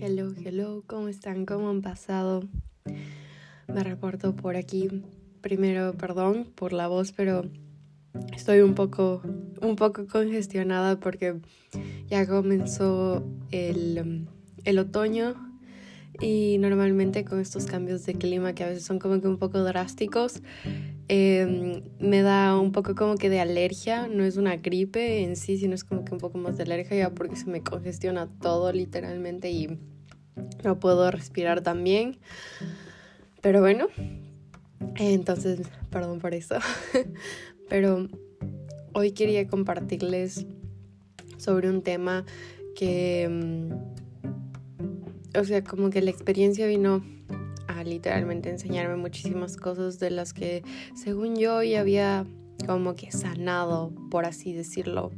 Hello, hello, ¿cómo están? ¿Cómo han pasado? Me reporto por aquí. Primero, perdón por la voz, pero estoy un poco, un poco congestionada porque ya comenzó el, el otoño y normalmente con estos cambios de clima que a veces son como que un poco drásticos, Em, me da un poco como que de alergia, no es una gripe en sí, sino es como que un poco más de alergia ya porque se me congestiona todo literalmente y no puedo respirar tan bien. Pero bueno, entonces, perdón por eso. Pero hoy quería compartirles sobre un tema que, mm, o sea, como que la experiencia vino literalmente enseñarme muchísimas cosas de las que según yo ya había como que sanado, por así decirlo,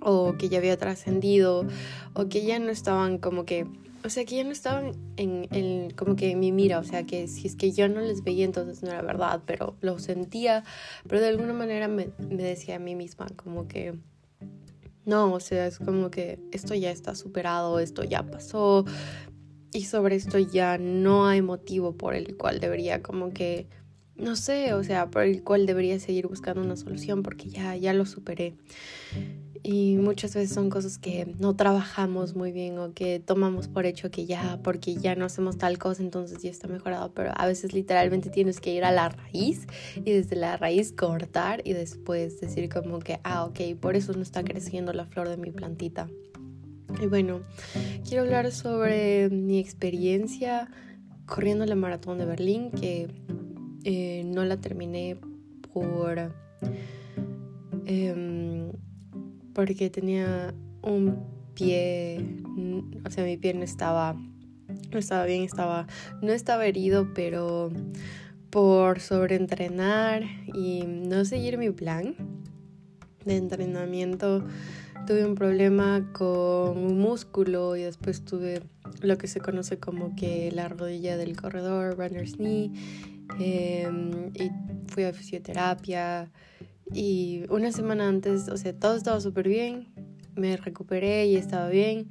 o que ya había trascendido, o que ya no estaban como que, o sea, que ya no estaban en, como que en mi mira, o sea, que si es que yo no les veía entonces no era verdad, pero lo sentía, pero de alguna manera me, me decía a mí misma como que... No, o sea, es como que esto ya está superado, esto ya pasó, y sobre esto ya no hay motivo por el cual debería como que, no sé, o sea, por el cual debería seguir buscando una solución porque ya, ya lo superé. Y muchas veces son cosas que no trabajamos muy bien o que tomamos por hecho que ya, porque ya no hacemos tal cosa, entonces ya está mejorado. Pero a veces literalmente tienes que ir a la raíz y desde la raíz cortar y después decir como que, ah, ok, por eso no está creciendo la flor de mi plantita. Y bueno, quiero hablar sobre mi experiencia corriendo la maratón de Berlín, que eh, no la terminé por... Em, porque tenía un pie, o sea, mi pie no estaba, no estaba bien, estaba, no estaba herido, pero por sobreentrenar y no seguir mi plan de entrenamiento tuve un problema con un músculo y después tuve lo que se conoce como que la rodilla del corredor, runner's knee, em, y fui a fisioterapia y una semana antes, o sea, todo estaba súper bien, me recuperé y estaba bien.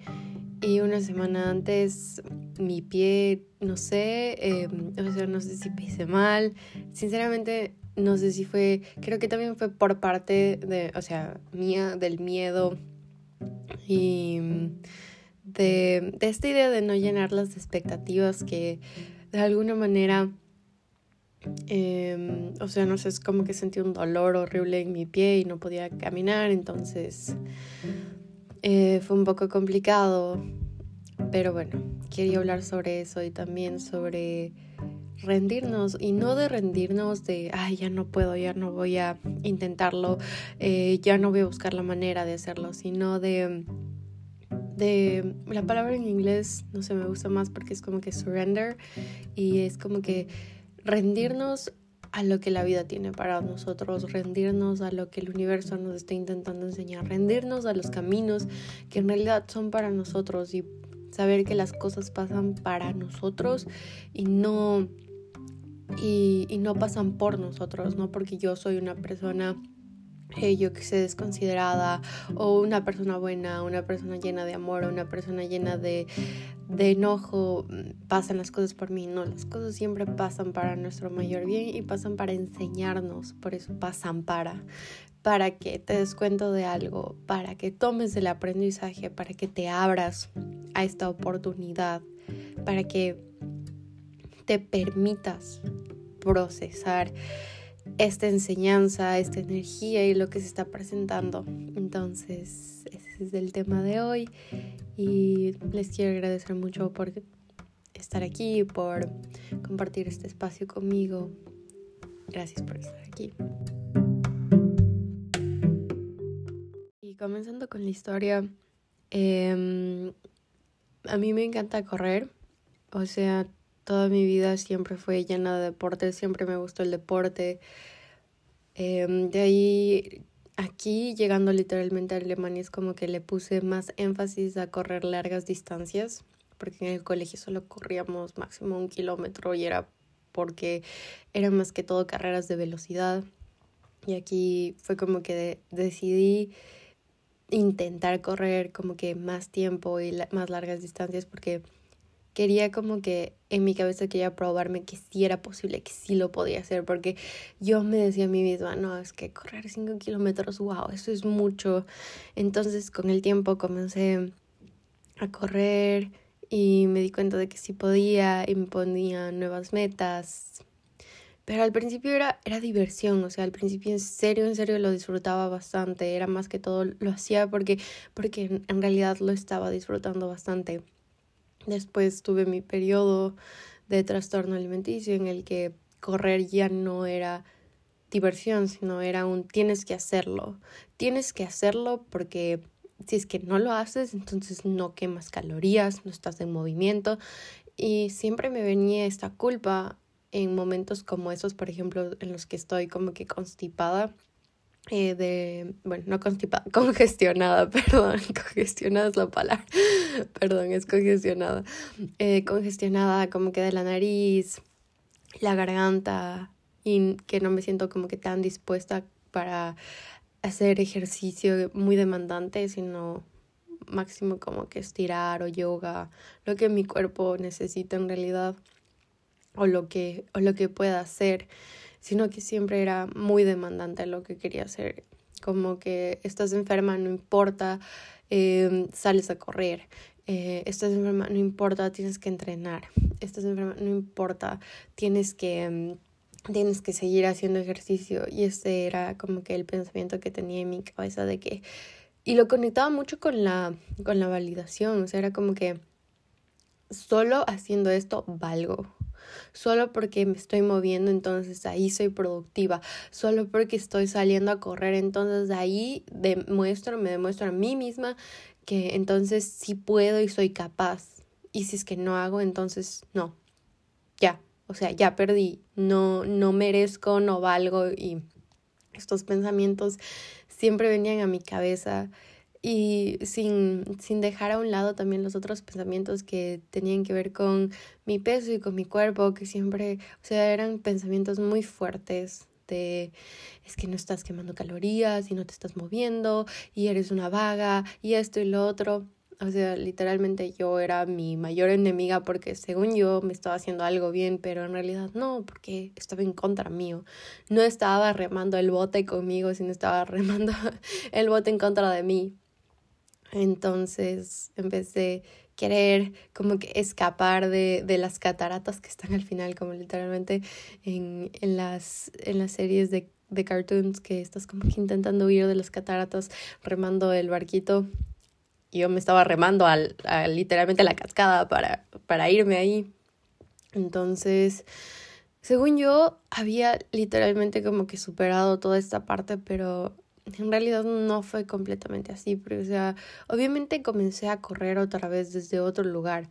Y una semana antes mi pie, no sé, em, o sea, no sé si pise mal. Sinceramente, no sé si fue, creo que también fue por parte de, o sea, mía, del miedo y de, esta idea de no llenar las expectativas que de alguna manera, em, o sea, no sé, es como que sentí un dolor horrible en mi pie y no podía caminar, entonces eh, fue un poco complicado, pero bueno, quería hablar sobre eso y también sobre rendirnos y no de rendirnos de, ay, ya no puedo, ya no voy a intentarlo, eh, ya no voy a buscar la manera de hacerlo, sino de, de, la palabra en inglés, no sé, me gusta más porque es como que surrender y es como que rendirnos a lo que la vida tiene para nosotros, rendirnos a lo que el universo nos está intentando enseñar, rendirnos a los caminos que en realidad son para nosotros y saber que las cosas pasan para nosotros y no y, no pasan por nosotros, no porque yo soy una persona eh, yo que sé, desconsiderada, o una persona buena, una persona llena de amor, una persona llena de, de enojo, mm, pasan las cosas por mí. No, las cosas siempre pasan para nuestro mayor bien y pasan para enseñarnos, por eso pasan para para que te des cuenta de algo, para que tomes el aprendizaje, para que te abras a esta oportunidad, para que te permitas procesar esta enseñanza, esta energía y lo que se está presentando. Entonces, ese es el tema de hoy y les quiero agradecer mucho por estar aquí, por compartir este espacio conmigo. Gracias por estar aquí. Y comenzando con la historia, em, a mí me encanta correr, o sea, Toda mi vida siempre fue llena de deporte, siempre me gustó el deporte. Em, de ahí, aquí, llegando literalmente a Alemania, es como que le puse más énfasis a correr largas distancias, porque en el colegio solo corríamos máximo un kilómetro y era porque eran más que todo carreras de velocidad. Y aquí fue como que decidí intentar correr como que más tiempo y más largas distancias porque quería como que en mi cabeza quería probarme que sí era posible, que sí lo podía hacer, porque yo me decía a mí misma, no, es que correr 5 kilómetros, wow, eso es mucho. Entonces con el tiempo comencé a correr y me di cuenta de que sí podía y me ponía nuevas metas. Pero al principio era, era diversión, o sea, al principio en serio, en serio lo disfrutaba bastante, era más que todo, lo hacía porque, porque en realidad lo estaba disfrutando bastante. Después tuve mi periodo de trastorno alimenticio en el que correr ya no era diversión, sino era un tienes que hacerlo. Tienes que hacerlo porque si es que no lo haces, entonces no quemas calorías, no estás en movimiento. Y siempre me venía esta culpa en momentos como esos, por ejemplo, en los que estoy como que constipada eh, de, bueno, no constipada, congestionada, perdón, congestionada es la palabra, perdón, es congestionada, eh, congestionada como que de la nariz, la garganta y que no me siento como que tan dispuesta para hacer ejercicio muy demandante, sino máximo como que estirar o yoga, lo que mi cuerpo necesita en realidad o lo que, o lo que pueda hacer sino que siempre era muy demandante lo que quería hacer. Como que estás enferma, no importa, em, sales a correr. Eh, estás enferma, no importa, tienes que entrenar. Estás enferma, no importa, tienes que, em, tienes que seguir haciendo ejercicio. Y ese era como que el pensamiento que tenía en mi cabeza de que... Y lo conectaba mucho con la, con la validación, o sea, era como que solo haciendo esto valgo solo porque me estoy moviendo, entonces ahí soy productiva, solo porque estoy saliendo a correr, entonces ahí demuestro, me demuestro a mí misma que entonces sí puedo y soy capaz. Y si es que no hago, entonces no. Ya, o sea, ya perdí, no no merezco, no valgo. Y estos pensamientos siempre venían a mi cabeza y sin, sin dejar a un lado también los otros pensamientos que tenían que ver con mi peso y con mi cuerpo, que siempre, o sea, eran pensamientos muy fuertes de es que no estás quemando calorías y no te estás moviendo y eres una vaga y esto y lo otro. O sea, literalmente yo era mi mayor enemiga porque según yo me estaba haciendo algo bien, pero en realidad no, porque estaba en contra mío. No estaba remando el bote conmigo, sino estaba remando el bote en contra de mí. Entonces empecé a querer como que escapar de, de las cataratas que están al final, como literalmente en, en, las, en las series de, de cartoons que estás como que intentando huir de las cataratas remando el barquito. Yo me estaba remando al, a, literalmente la cascada para, para irme ahí. Entonces, según yo, había literalmente como que superado toda esta parte, pero en realidad no fue completamente así, pero o sea, obviamente comencé a correr otra vez desde otro lugar,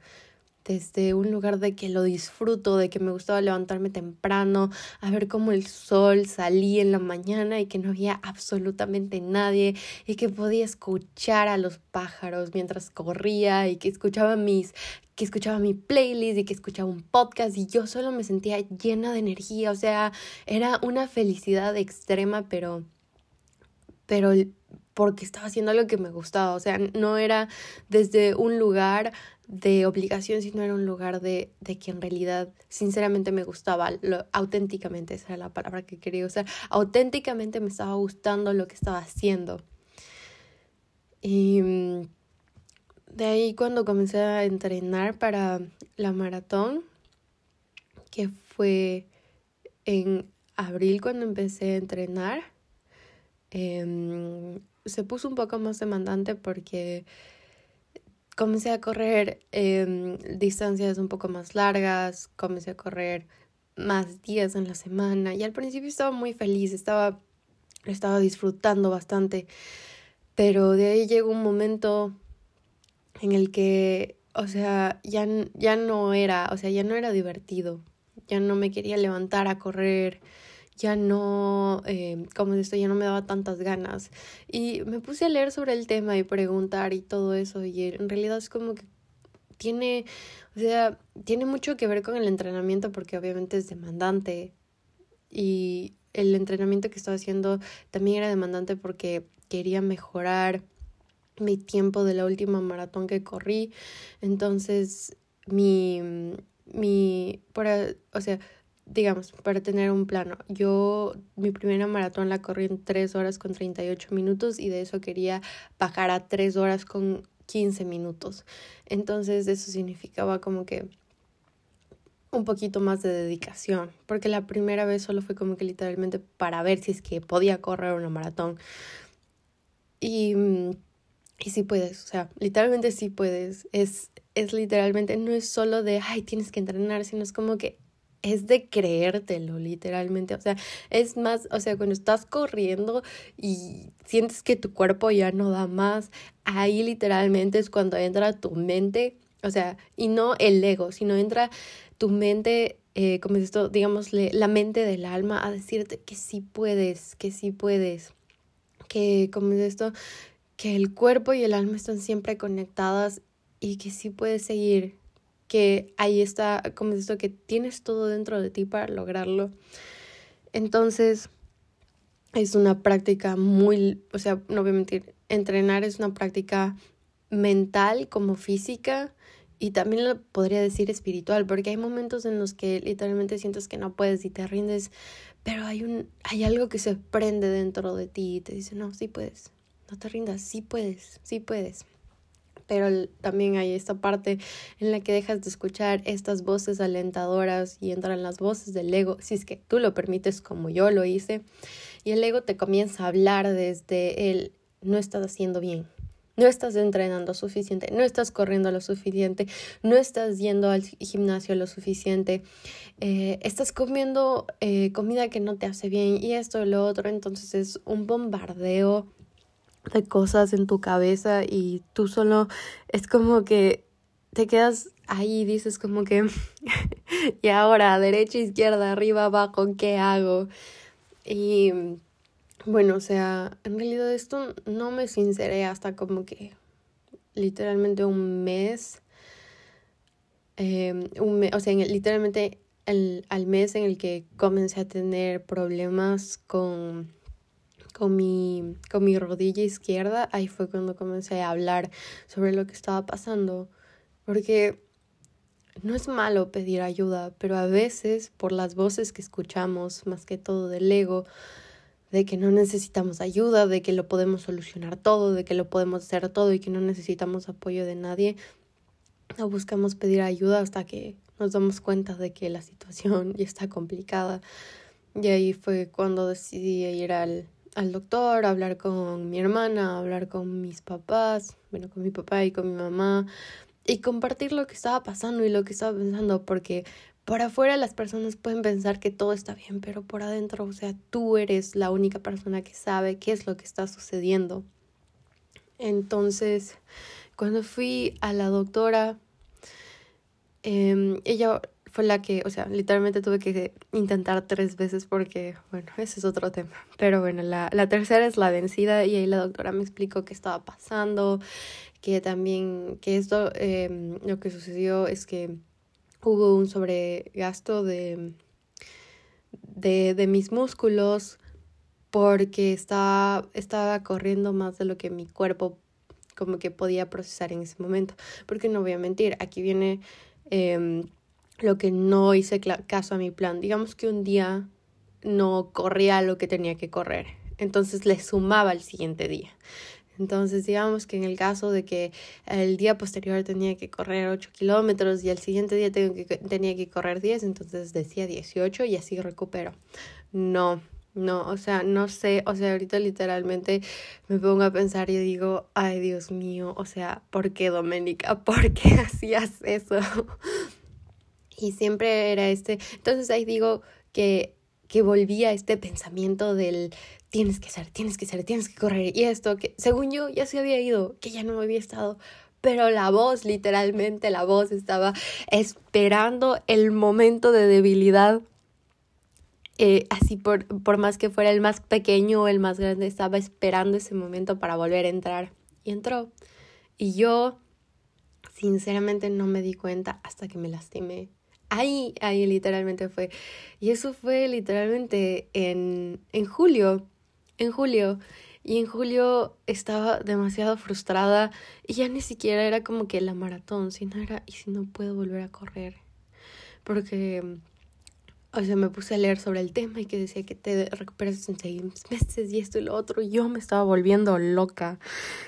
desde un lugar de que lo disfruto, de que me gustaba levantarme temprano, a ver cómo el sol salía en la mañana y que no había absolutamente nadie y que podía escuchar a los pájaros mientras corría y que escuchaba mis que escuchaba mi playlist y que escuchaba un podcast y yo solo me sentía llena de energía, o sea, era una felicidad extrema, pero pero porque estaba haciendo algo que me gustaba, o sea, no era desde un lugar de obligación, sino era un lugar de, de que en realidad sinceramente me gustaba, lo, auténticamente, esa era la palabra que quería usar, auténticamente me estaba gustando lo que estaba haciendo. Y mm, de ahí cuando comencé a entrenar para la maratón, que fue en abril cuando empecé a entrenar, Em, se puso un poco más demandante porque comencé a correr eh, distancias un poco más largas, comencé a correr más días en la semana y al principio estaba muy feliz, estaba, estaba disfrutando bastante, pero de ahí llegó un momento en el que, o sea, ya, ya no era, o sea, ya no era divertido, ya no me quería levantar a correr, ya no, eh, como esto, ya no me daba tantas ganas. Y me puse a leer sobre el tema y preguntar y todo eso. Y en realidad es como que tiene, o sea, tiene mucho que ver con el entrenamiento porque obviamente es demandante. Y el entrenamiento que estaba haciendo también era demandante porque quería mejorar mi tiempo de la última maratón que corrí. Entonces mi, mi, para, o sea, digamos, para tener un plano. Yo mi primera maratón la corrí en 3 horas con 38 minutos y de eso quería bajar a 3 horas con 15 minutos. Entonces eso significaba como que un poquito más de dedicación, porque la primera vez solo fue como que literalmente para ver si es que podía correr una maratón. Y, y sí puedes, o sea, literalmente sí puedes. Es, es literalmente, no es solo de, ay, tienes que entrenar, sino es como que es de creértelo, literalmente. O sea, es más, o sea, cuando estás corriendo y sientes que tu cuerpo ya no da más, ahí literalmente es cuando entra tu mente, o sea, y no el ego, sino entra tu mente, eh, como es esto, digamos, la mente del alma a decirte que sí puedes, que sí puedes, que, como es esto, que el cuerpo y el alma están siempre conectadas y que sí puedes seguir, que ahí está, como es esto, que tienes todo dentro de ti para lograrlo. Entonces, es una práctica muy, o sea, no voy a mentir, entrenar es una práctica mental como física y también lo podría decir espiritual, porque hay momentos en los que literalmente sientes que no puedes y te rindes, pero hay un hay algo que se prende dentro de ti y te dice, "No, sí puedes. No te rindas, sí puedes, sí puedes." Pero también hay esta parte en la que dejas de escuchar estas voces alentadoras y entran las voces del ego, si es que tú lo permites como yo lo hice, y el ego te comienza a hablar desde el no estás haciendo bien, no estás entrenando suficiente, no estás corriendo lo suficiente, no estás yendo al gimnasio lo suficiente, eh, estás comiendo eh, comida que no te hace bien y esto y lo otro, entonces es un bombardeo de cosas en tu cabeza y tú solo es como que te quedas ahí y dices como que y ahora derecha, izquierda, arriba, abajo, ¿qué hago? Y bueno, o sea, en realidad esto no me sinceré hasta como que literalmente un mes. Eh, un o sea, literalmente el, al mes en el que comencé a tener problemas con con mi, con mi rodilla izquierda, ahí fue cuando comencé a hablar sobre lo que estaba pasando. Porque no es malo pedir ayuda, pero a veces por las voces que escuchamos, más que todo del ego, de que no necesitamos ayuda, de que lo podemos solucionar todo, de que lo podemos hacer todo y que no necesitamos apoyo de nadie, no buscamos pedir ayuda hasta que nos damos cuenta de que la situación ya está complicada. Y ahí fue cuando decidí ir al, al doctor, hablar con mi hermana, hablar con mis papás, bueno, con mi papá y con mi mamá, y compartir lo que estaba pasando y lo que estaba pensando, porque por afuera las personas pueden pensar que todo está bien, pero por adentro, o sea, tú eres la única persona que sabe qué es lo que está sucediendo. Entonces, cuando fui a la doctora, eh, ella fue la que, o sea, literalmente tuve que intentar tres veces porque, bueno, ese es otro tema. Pero bueno, la, la tercera es la vencida y ahí la doctora me explicó qué estaba pasando, que también, que esto, eh, lo que sucedió es que hubo un sobregasto de, de, de mis músculos porque estaba, estaba corriendo más de lo que mi cuerpo como que podía procesar en ese momento. Porque no voy a mentir, aquí viene... Eh, lo que no hice caso a mi plan. Digamos que un día no corría lo que tenía que correr, entonces le sumaba el siguiente día. Entonces, digamos que en el caso de que el día posterior tenía que correr 8 kilómetros y el siguiente día tengo que, tenía que correr 10, entonces decía 18 y así recupero. No, no, o sea, no sé, o sea, ahorita literalmente me pongo a pensar y digo, ay Dios mío, o sea, ¿por qué Doménica? ¿Por qué hacías eso? Y siempre era este. Entonces ahí digo que, que volvía este pensamiento del tienes que ser, tienes que ser, tienes que correr. Y esto que según yo ya se había ido, que ya no había estado. Pero la voz, literalmente la voz estaba esperando el momento de debilidad. Eh, así por, por más que fuera el más pequeño o el más grande, estaba esperando ese momento para volver a entrar. Y entró. Y yo, sinceramente, no me di cuenta hasta que me lastimé Ahí, ahí literalmente fue. Y eso fue literalmente en, en julio, en julio. Y en julio estaba demasiado frustrada y ya ni siquiera era como que la maratón, sino era, ¿y si no puedo volver a correr? Porque, o sea, me puse a leer sobre el tema y que decía que te recuperas en seis meses y esto y lo otro. Y yo me estaba volviendo loca.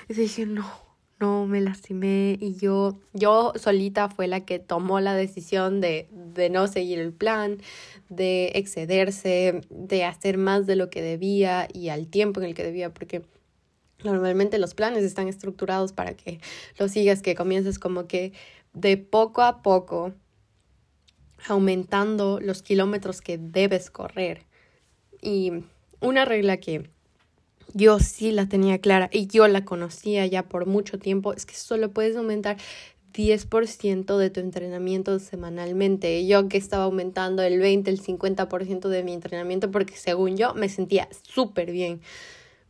Y dije, no, no, me lastimé y yo, yo solita fue la que tomó la decisión de, de no seguir el plan, de excederse, de hacer más de lo que debía y al tiempo en el que debía, porque normalmente los planes están estructurados para que lo sigas, que comiences como que de poco a poco aumentando los kilómetros que debes correr. Y una regla que yo sí la tenía clara y yo la conocía ya por mucho tiempo, es que solo puedes aumentar 10% de tu entrenamiento semanalmente. Yo que estaba aumentando el 20, el 50% de mi entrenamiento porque según yo me sentía súper bien.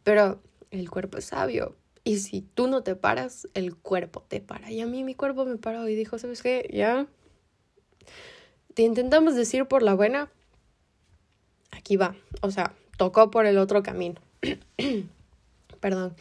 Pero el cuerpo es sabio. Y si tú no te paras, el cuerpo te para. Y a mí mi cuerpo me paró y dijo, ¿sabes qué? Ya. Te intentamos decir por la buena. Aquí va. O sea, tocó por el otro camino. Perdón.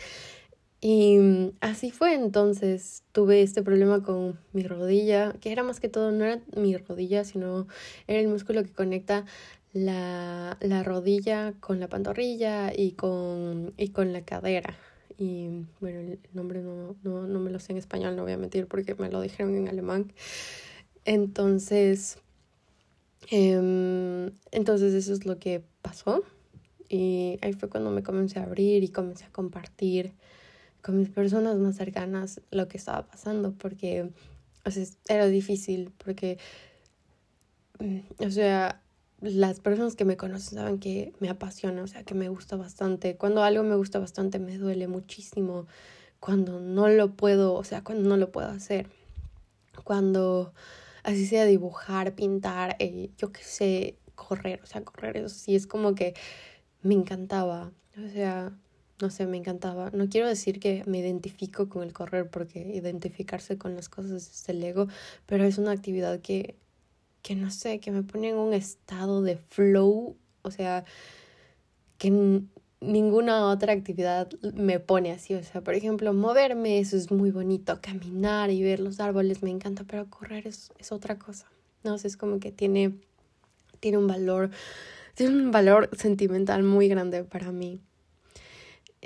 Y mm, así fue entonces, tuve este problema con mi rodilla, que era más que todo, no era mi rodilla, sino era el músculo que conecta la, la rodilla con la pantorrilla y con, y con la cadera. Y bueno, el nombre no, no, no me lo sé en español, no voy a mentir porque me lo dijeron en alemán. Entonces, eh, entonces eso es lo que pasó. Y ahí fue cuando me comencé a abrir y comencé a compartir con mis personas más cercanas lo que estaba pasando, porque o sea, era difícil, porque, mm, o sea, las personas que me conocen saben que me apasiona, o sea, que me gusta bastante. Cuando algo me gusta bastante me duele muchísimo. Cuando no lo puedo, o sea, cuando no lo puedo hacer. Cuando así sea dibujar, pintar, eh, yo qué sé, correr, o sea, correr, eso sí es como que me encantaba. O sea, no sé, me encantaba. No quiero decir que me identifico con el correr porque identificarse con las cosas es el ego, pero es una actividad que, que no sé, que me pone en un estado de flow, o sea, que ninguna otra actividad me pone así. O sea, por ejemplo, moverme, eso es muy bonito, caminar y ver los árboles me encanta, pero correr es, es otra cosa. No sé, es como que tiene, tiene un valor, tiene un valor sentimental muy grande para mí.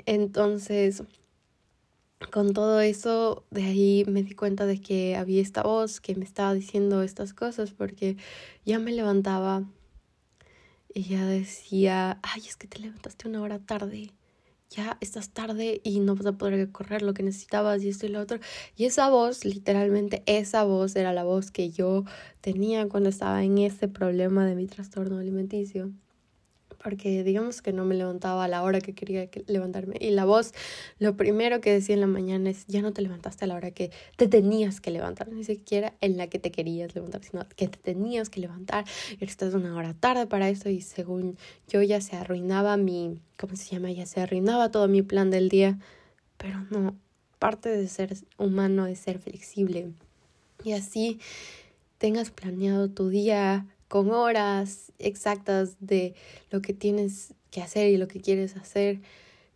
Entonces, con todo eso, de ahí me di cuenta de que había esta voz que me estaba diciendo estas cosas porque ya me levantaba y ya decía, ay, es que te levantaste una hora tarde, ya estás tarde y no vas a poder correr lo que necesitabas y esto y lo otro. Y esa voz, literalmente esa voz era la voz que yo tenía cuando estaba en ese problema de mi trastorno alimenticio porque digamos que no me levantaba a la hora que quería levantarme. Y la voz, lo primero que decía en la mañana es, ya no te levantaste a la hora que te tenías que levantar, ni siquiera en la que te querías levantar, sino que te tenías que levantar y estás una hora tarde para eso y según yo ya se arruinaba mi, ¿cómo se llama? Ya se arruinaba todo mi plan del día, pero no, parte de ser humano es ser flexible y así tengas planeado tu día con horas exactas de lo que tienes que hacer y lo que quieres hacer,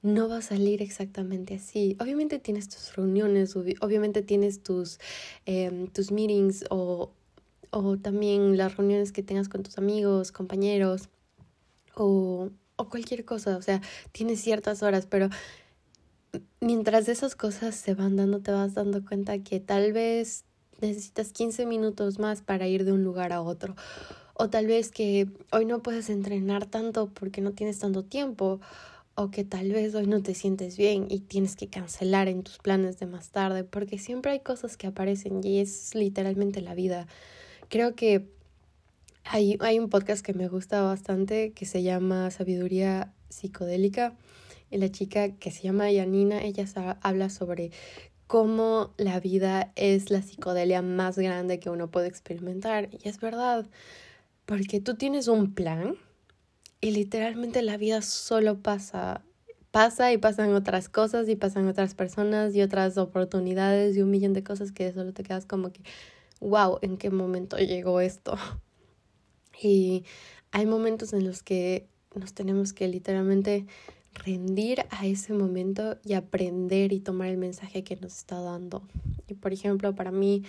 no va a salir exactamente así. Obviamente tienes tus reuniones, obviamente tienes tus, em, tus meetings o, o también las reuniones que tengas con tus amigos, compañeros o, o cualquier cosa. O sea, tienes ciertas horas, pero mientras esas cosas se van dando, te vas dando cuenta que tal vez necesitas 15 minutos más para ir de un lugar a otro o tal vez que hoy no puedes entrenar tanto porque no tienes tanto tiempo, o que tal vez hoy no te sientes bien y tienes que cancelar en tus planes de más tarde, porque siempre hay cosas que aparecen y es literalmente la vida. Creo que hay, hay un podcast que me gusta bastante que se llama Sabiduría Psicodélica. Y la chica que se llama Yanina, ella habla sobre cómo la vida es la psicodelia más grande que uno puede experimentar. Y es verdad, porque tú tienes un plan y literalmente la vida solo pasa, pasa y pasan otras cosas y pasan otras personas y otras oportunidades y un millón de cosas que solo te quedas como que, wow, ¿en qué momento llegó esto? Y hay momentos en los que nos tenemos que literalmente rendir a ese momento y aprender y tomar el mensaje que nos está dando. Y por ejemplo, para mí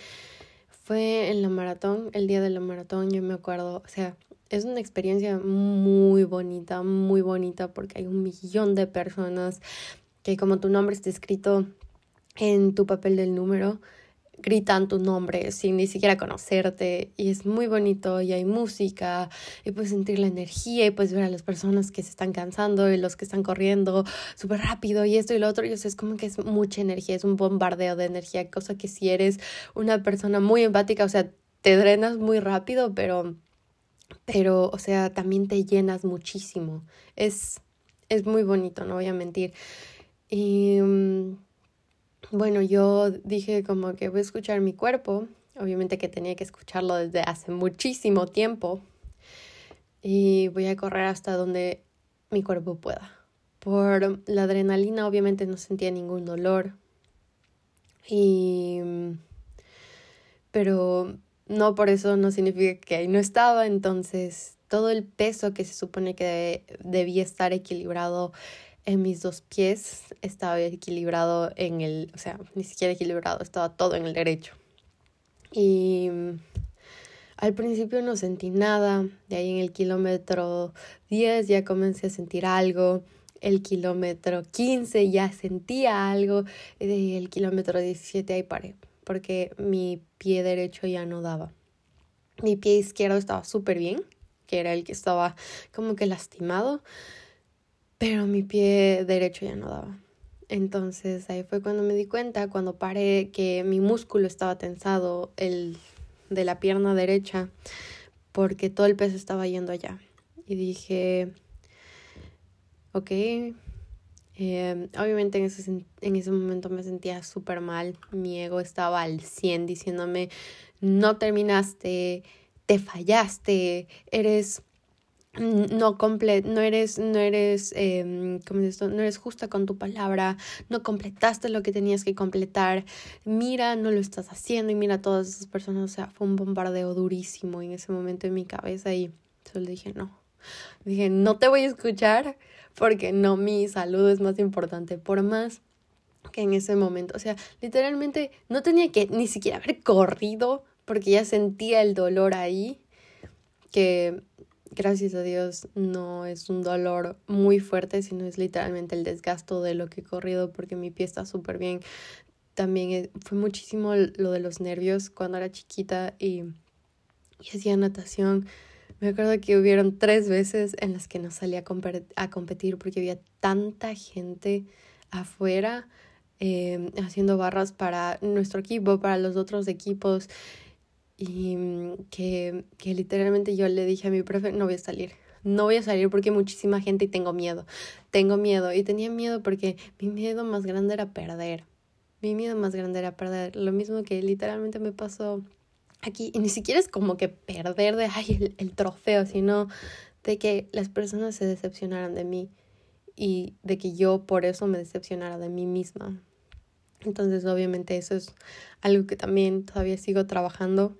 fue en la maratón, el día de la maratón, yo me acuerdo, o sea, es una experiencia muy bonita, muy bonita porque hay un millón de personas que como tu nombre está escrito en tu papel del número, gritan tu nombre sin ni siquiera conocerte y es muy bonito y hay música y puedes sentir la energía y puedes ver a las personas que se están cansando y los que están corriendo súper rápido y esto y lo otro y es como que es mucha energía, es un bombardeo de energía, cosa que si eres una persona muy empática, o sea, te drenas muy rápido, pero pero o sea, también te llenas muchísimo. Es es muy bonito, no voy a mentir. Y mm, bueno, yo dije como que voy a escuchar mi cuerpo, obviamente que tenía que escucharlo desde hace muchísimo tiempo. Y voy a correr hasta donde mi cuerpo pueda. Por la adrenalina obviamente no sentía ningún dolor. Y pero no por eso no significa que ahí no estaba, entonces todo el peso que se supone que debía estar equilibrado en mis dos pies estaba equilibrado en el, o sea, ni siquiera equilibrado, estaba todo en el derecho. Y mm, al principio no sentí nada, de ahí en el kilómetro 10 ya comencé a sentir algo, el kilómetro 15 ya sentía algo, y de ahí el kilómetro 17 ahí paré, porque mi pie derecho ya no daba. Mi pie izquierdo estaba súper bien, que era el que estaba como que lastimado, pero mi pie derecho ya no daba. Entonces ahí fue cuando me di cuenta, cuando paré, que mi músculo estaba tensado, el de la pierna derecha, porque todo el peso estaba yendo allá. Y dije, ok, eh, obviamente en ese, en ese momento me sentía súper mal, mi ego estaba al 100 diciéndome, no terminaste, te fallaste, eres no comple no eres, no eres, eh, ¿cómo es esto? No eres justa con tu palabra, no completaste lo que tenías que completar, mira, no lo estás haciendo y mira todas esas personas, o sea, fue un bombardeo durísimo en ese momento en mi cabeza y solo dije, no, dije, no te voy a escuchar porque no, mi salud es más importante, por más que en ese momento, o sea, literalmente no tenía que ni siquiera haber corrido porque ya sentía el dolor ahí, que gracias a Dios no es un dolor muy fuerte, sino es literalmente el desgasto de lo que he corrido porque mi pie está súper bien. También eh, fue muchísimo lo de los nervios cuando era chiquita y, hacía natación. Me acuerdo que hubieron tres veces en las que no salía a, competir porque había tanta gente afuera eh, haciendo barras para nuestro equipo, para los otros equipos y mm, que, que literalmente yo le dije a mi profe, no voy a salir, no voy a salir porque hay muchísima gente y tengo miedo, tengo miedo y tenía miedo porque mi miedo más grande era perder, mi miedo más grande era perder, lo mismo que literalmente me pasó aquí y ni siquiera es como que perder de ay, el, el trofeo, sino de que las personas se decepcionaran de mí y de que yo por eso me decepcionara de mí misma. Entonces, obviamente, eso es algo que también todavía sigo trabajando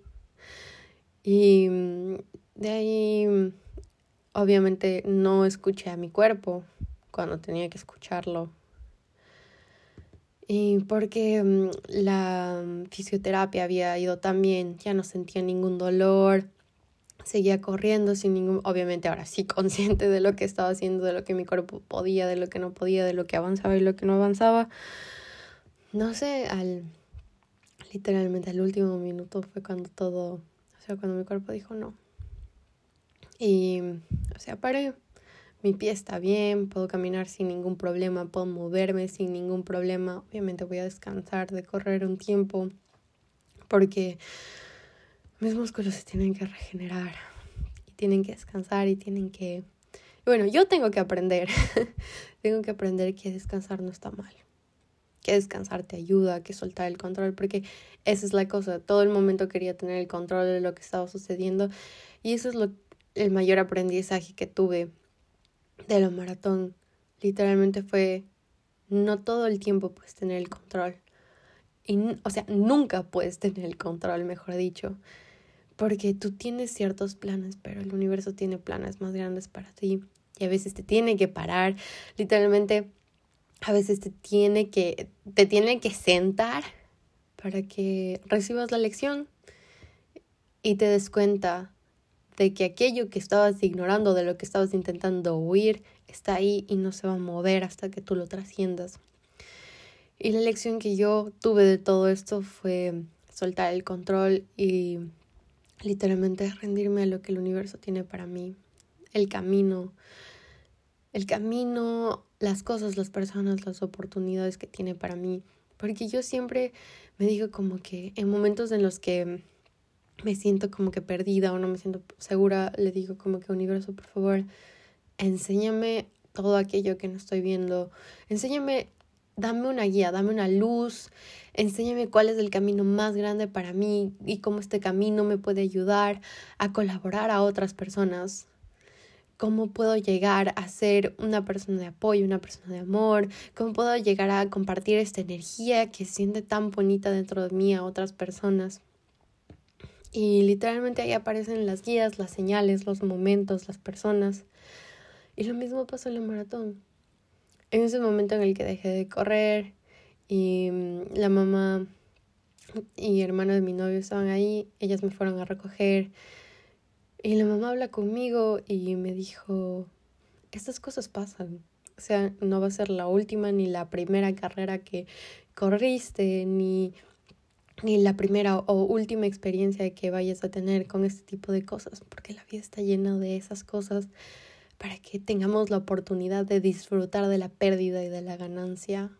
y mm, de ahí, mm, obviamente, no escuché a mi cuerpo cuando tenía que escucharlo. Y porque mm, la fisioterapia había ido tan bien, ya no sentía ningún dolor, seguía corriendo sin ningún, obviamente ahora sí consciente de lo que estaba haciendo, de lo que mi cuerpo podía, de lo que no podía, de lo que avanzaba y lo que no avanzaba. No sé, al literalmente al último minuto fue cuando todo cuando mi cuerpo dijo no. Y, o sea, paré. Mi pie está bien, puedo caminar sin ningún problema, puedo moverme sin ningún problema. Obviamente voy a descansar de correr un tiempo porque mis músculos se tienen que regenerar y tienen que descansar y tienen que... bueno, yo tengo que aprender, tengo que aprender que descansar no está mal que descansar te ayuda, que soltar el control, porque esa es la cosa, todo el momento quería tener el control de lo que estaba sucediendo y eso es lo, el mayor aprendizaje que tuve de la maratón. Literalmente fue, no todo el tiempo puedes tener el control. Y, o sea, nunca puedes tener el control, mejor dicho. Porque tú tienes ciertos planes, pero el universo tiene planes más grandes para ti. y a veces te tiene que parar, literalmente a veces te tiene que te tiene que sentar para que recibas la lección y te des cuenta de que aquello que estabas ignorando, de lo que estabas intentando huir, está ahí y no se va a mover hasta que tú lo trasciendas. Y la lección que yo tuve de todo esto fue soltar el control y literalmente rendirme a lo que el universo tiene para mí, el camino, el camino, las cosas, las personas, las oportunidades que tiene para mí. Porque yo siempre me digo como que en momentos en los que me siento como que perdida o no me siento segura, le digo como que universo, por favor, enséñame todo aquello que no estoy viendo, enséñame dame una guía, dame una luz, enséñame cuál es el camino más grande para mí y cómo este camino me puede ayudar a colaborar a otras personas. Cómo puedo llegar a ser una persona de apoyo, una persona de amor, cómo puedo llegar a compartir esta energía que siente tan bonita dentro de mí a otras personas. Y literalmente ahí aparecen las guías, las señales, los momentos, las personas. Y lo mismo pasó en la maratón en ese momento en el que dejé de correr y mm, la mamá y hermano de mi novio estaban ahí, ellas me fueron a recoger y la mamá habla conmigo y me dijo, estas cosas pasan, o sea, no va a ser la última ni la primera carrera que corriste, ni, ni la primera o última experiencia que vayas a tener con este tipo de cosas, porque la vida está llena de esas cosas para que tengamos la oportunidad de disfrutar de la pérdida y de la ganancia,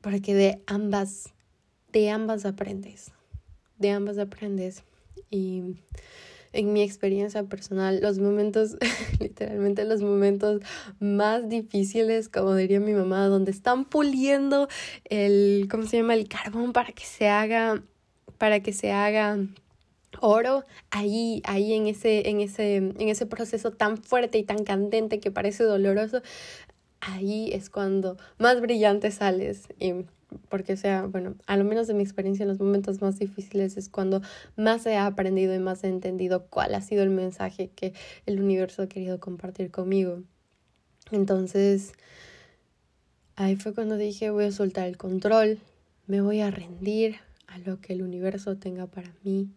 para que de ambas, de ambas aprendes, de ambas aprendes. Y en mi experiencia personal, los momentos, literalmente los momentos más difíciles, como diría mi mamá, donde están puliendo el, ¿cómo se llama? El carbón para que se haga, para que se haga oro ahí, ahí en ese, en ese, en ese proceso tan fuerte y tan candente que parece doloroso, ahí es cuando más brillante sales. Porque sea, bueno, a lo menos de mi experiencia en los momentos más difíciles es cuando más he aprendido y más he entendido cuál ha sido el mensaje que el universo ha querido compartir conmigo. Entonces, ahí fue cuando dije, voy a soltar el control, me voy a rendir a lo que el universo tenga para mí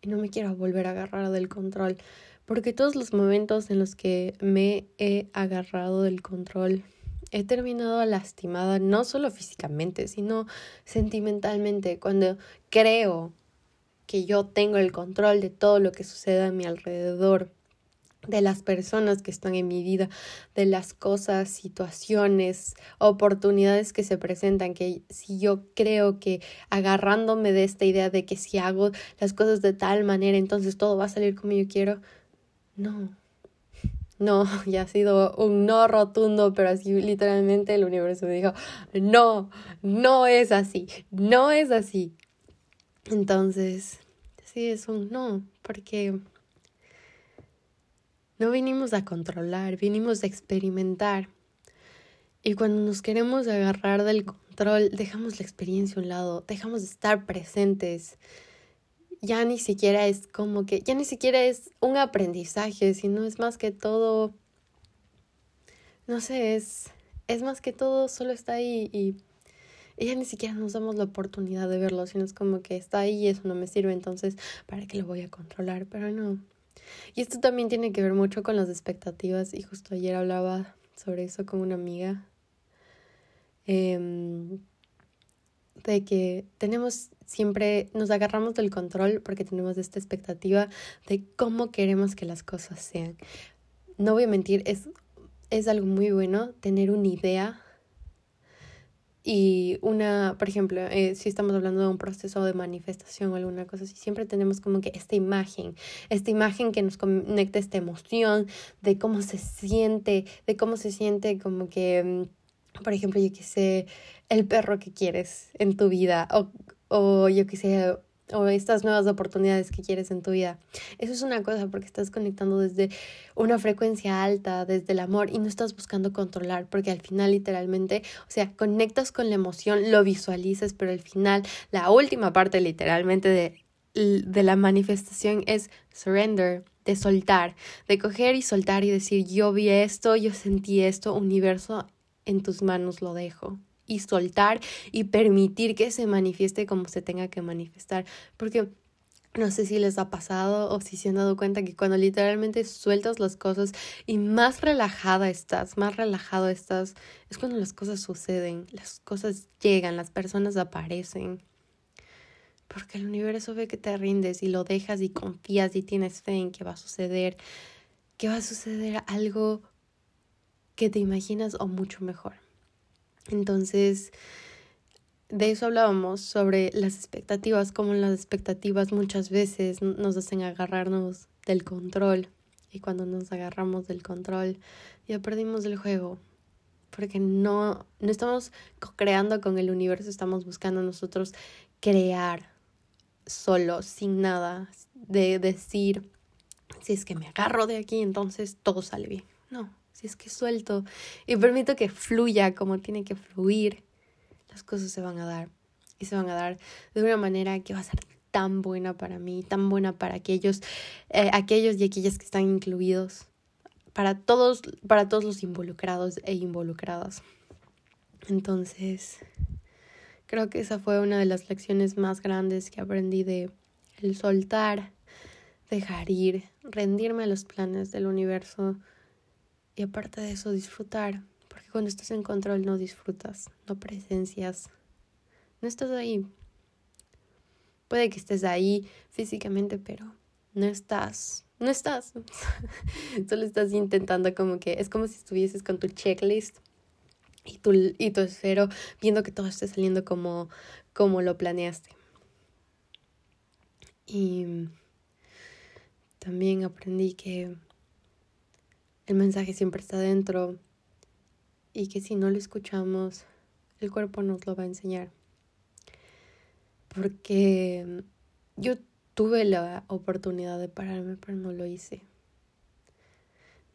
y no me quiero volver a agarrar del control, porque todos los momentos en los que me he agarrado del control he terminado lastimada no solo físicamente, sino sentimentalmente, cuando creo que yo tengo el control de todo lo que sucede a mi alrededor de las personas que están en mi vida, de las cosas, situaciones, oportunidades que se presentan, que si yo creo que agarrándome de esta idea de que si hago las cosas de tal manera, entonces todo va a salir como yo quiero, no. No, ya ha sido un no rotundo, pero así literalmente el universo me dijo, no, no es así, no es así. Entonces, sí, es un no, porque no vinimos a controlar, vinimos a experimentar. Y cuando nos queremos agarrar del control, dejamos la experiencia a un lado, dejamos de estar presentes. Ya ni siquiera es como que, ya ni siquiera es un aprendizaje, sino es más que todo, no sé, es, es más que todo, solo está ahí y, ya ni siquiera nos damos la oportunidad de verlo, sino es como que está ahí y eso no me sirve, entonces, ¿para qué lo voy a controlar? Pero no, y esto también tiene que ver mucho con las expectativas y justo ayer hablaba sobre eso con una amiga. Em, de que tenemos siempre, nos agarramos del control porque tenemos esta expectativa de cómo queremos que las cosas sean. No voy a mentir, es, es algo muy bueno tener una idea y una, por ejemplo, eh, si estamos hablando de un proceso de manifestación o alguna cosa así, siempre tenemos como que esta imagen, esta imagen que nos conecta esta emoción de cómo se siente, de cómo se siente como que, mm, por ejemplo, yo que sé, el perro que quieres en tu vida o, o yo que sé, o estas nuevas oportunidades que quieres en tu vida. Eso es una cosa porque estás conectando desde una frecuencia alta, desde el amor y no estás buscando controlar porque al final literalmente, o sea, conectas con la emoción, lo visualizas, pero al final la última parte literalmente de, de la manifestación es surrender, de soltar, de coger y soltar y decir, yo vi esto, yo sentí esto, universo, en tus manos lo dejo. Y soltar y permitir que se manifieste como se tenga que manifestar. Porque no sé si les ha pasado o si se han dado cuenta que cuando literalmente sueltas las cosas y más relajada estás, más relajado estás, es cuando las cosas suceden, las cosas llegan, las personas aparecen. Porque el universo ve que te rindes y lo dejas y confías y tienes fe en que va a suceder, que va a suceder algo que te imaginas o mucho mejor. Entonces, de eso hablábamos, sobre las expectativas, como las expectativas muchas veces nos hacen agarrarnos del control. Y cuando nos agarramos del control, ya perdimos el juego. Porque no, no estamos creando con el universo, estamos buscando nosotros crear solo, sin nada, de decir, si es que me agarro de aquí, entonces todo sale bien. No, es que suelto y permito que fluya como tiene que fluir las cosas se van a dar y se van a dar de una manera que va a ser tan buena para mí, tan buena para aquellos, eh, aquellos y aquellas que están incluidos, para todos, para todos los involucrados e involucradas. Entonces, creo que esa fue una de las lecciones más grandes que aprendí de el soltar, dejar ir, rendirme a los planes del universo y aparte de eso disfrutar cuando estás en control no disfrutas, no presencias, no estás ahí. Puede que estés ahí físicamente, pero no estás, no estás. Solo estás intentando como que es como si estuvieses con tu checklist y tu, y tu esfero viendo que todo esté saliendo como, como lo planeaste. Y también aprendí que el mensaje siempre está dentro y que si no lo escuchamos, el cuerpo nos lo va a enseñar. Porque yo tuve la oportunidad de pararme, pero no lo hice.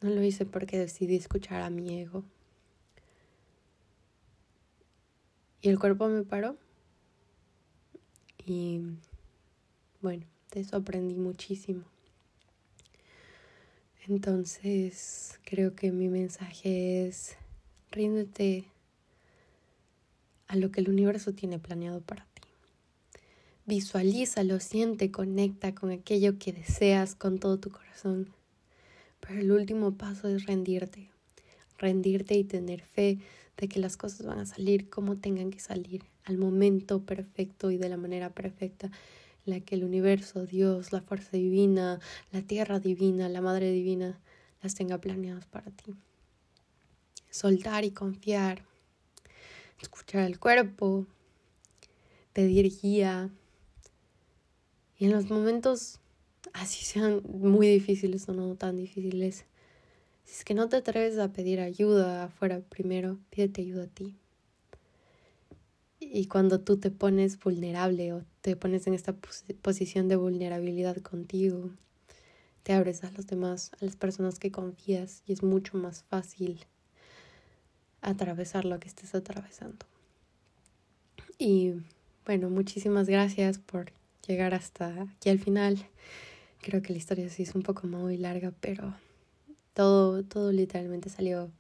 No lo hice porque decidí escuchar a mi ego. Y el cuerpo me paró. Y bueno, de eso aprendí muchísimo. Entonces, creo que mi mensaje es Ríndete a lo que el universo tiene planeado para ti. Visualízalo, siente, conecta con aquello que deseas con todo tu corazón. Pero el último paso es rendirte. Rendirte y tener fe de que las cosas van a salir como tengan que salir, al momento perfecto y de la manera perfecta la que el universo, Dios, la fuerza divina, la tierra divina, la madre divina, las tenga planeadas para ti soltar y confiar, escuchar el cuerpo, pedir guía. Y en los momentos, así sean muy difíciles o no tan difíciles, si es que no te atreves a pedir ayuda afuera primero, pídete ayuda a ti. Y cuando tú te pones vulnerable o te pones en esta posición de vulnerabilidad contigo, te abres a los demás, a las personas que confías y es mucho más fácil atravesar lo que estés atravesando. Y bueno, muchísimas gracias por llegar hasta aquí al final. Creo que la historia sí es un poco muy larga, pero todo, todo literalmente salió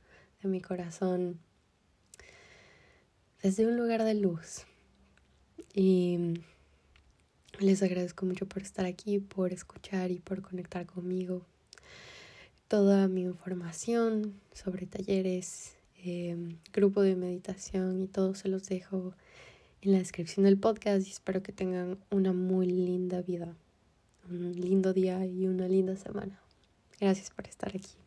de mi corazón desde un lugar de luz. Y les agradezco mucho por estar aquí, por escuchar y por conectar conmigo. Toda mi información sobre talleres Em, grupo de meditación y todo se los dejo en la descripción del podcast y espero que tengan una muy linda vida, un lindo día y una linda semana. Gracias por estar aquí.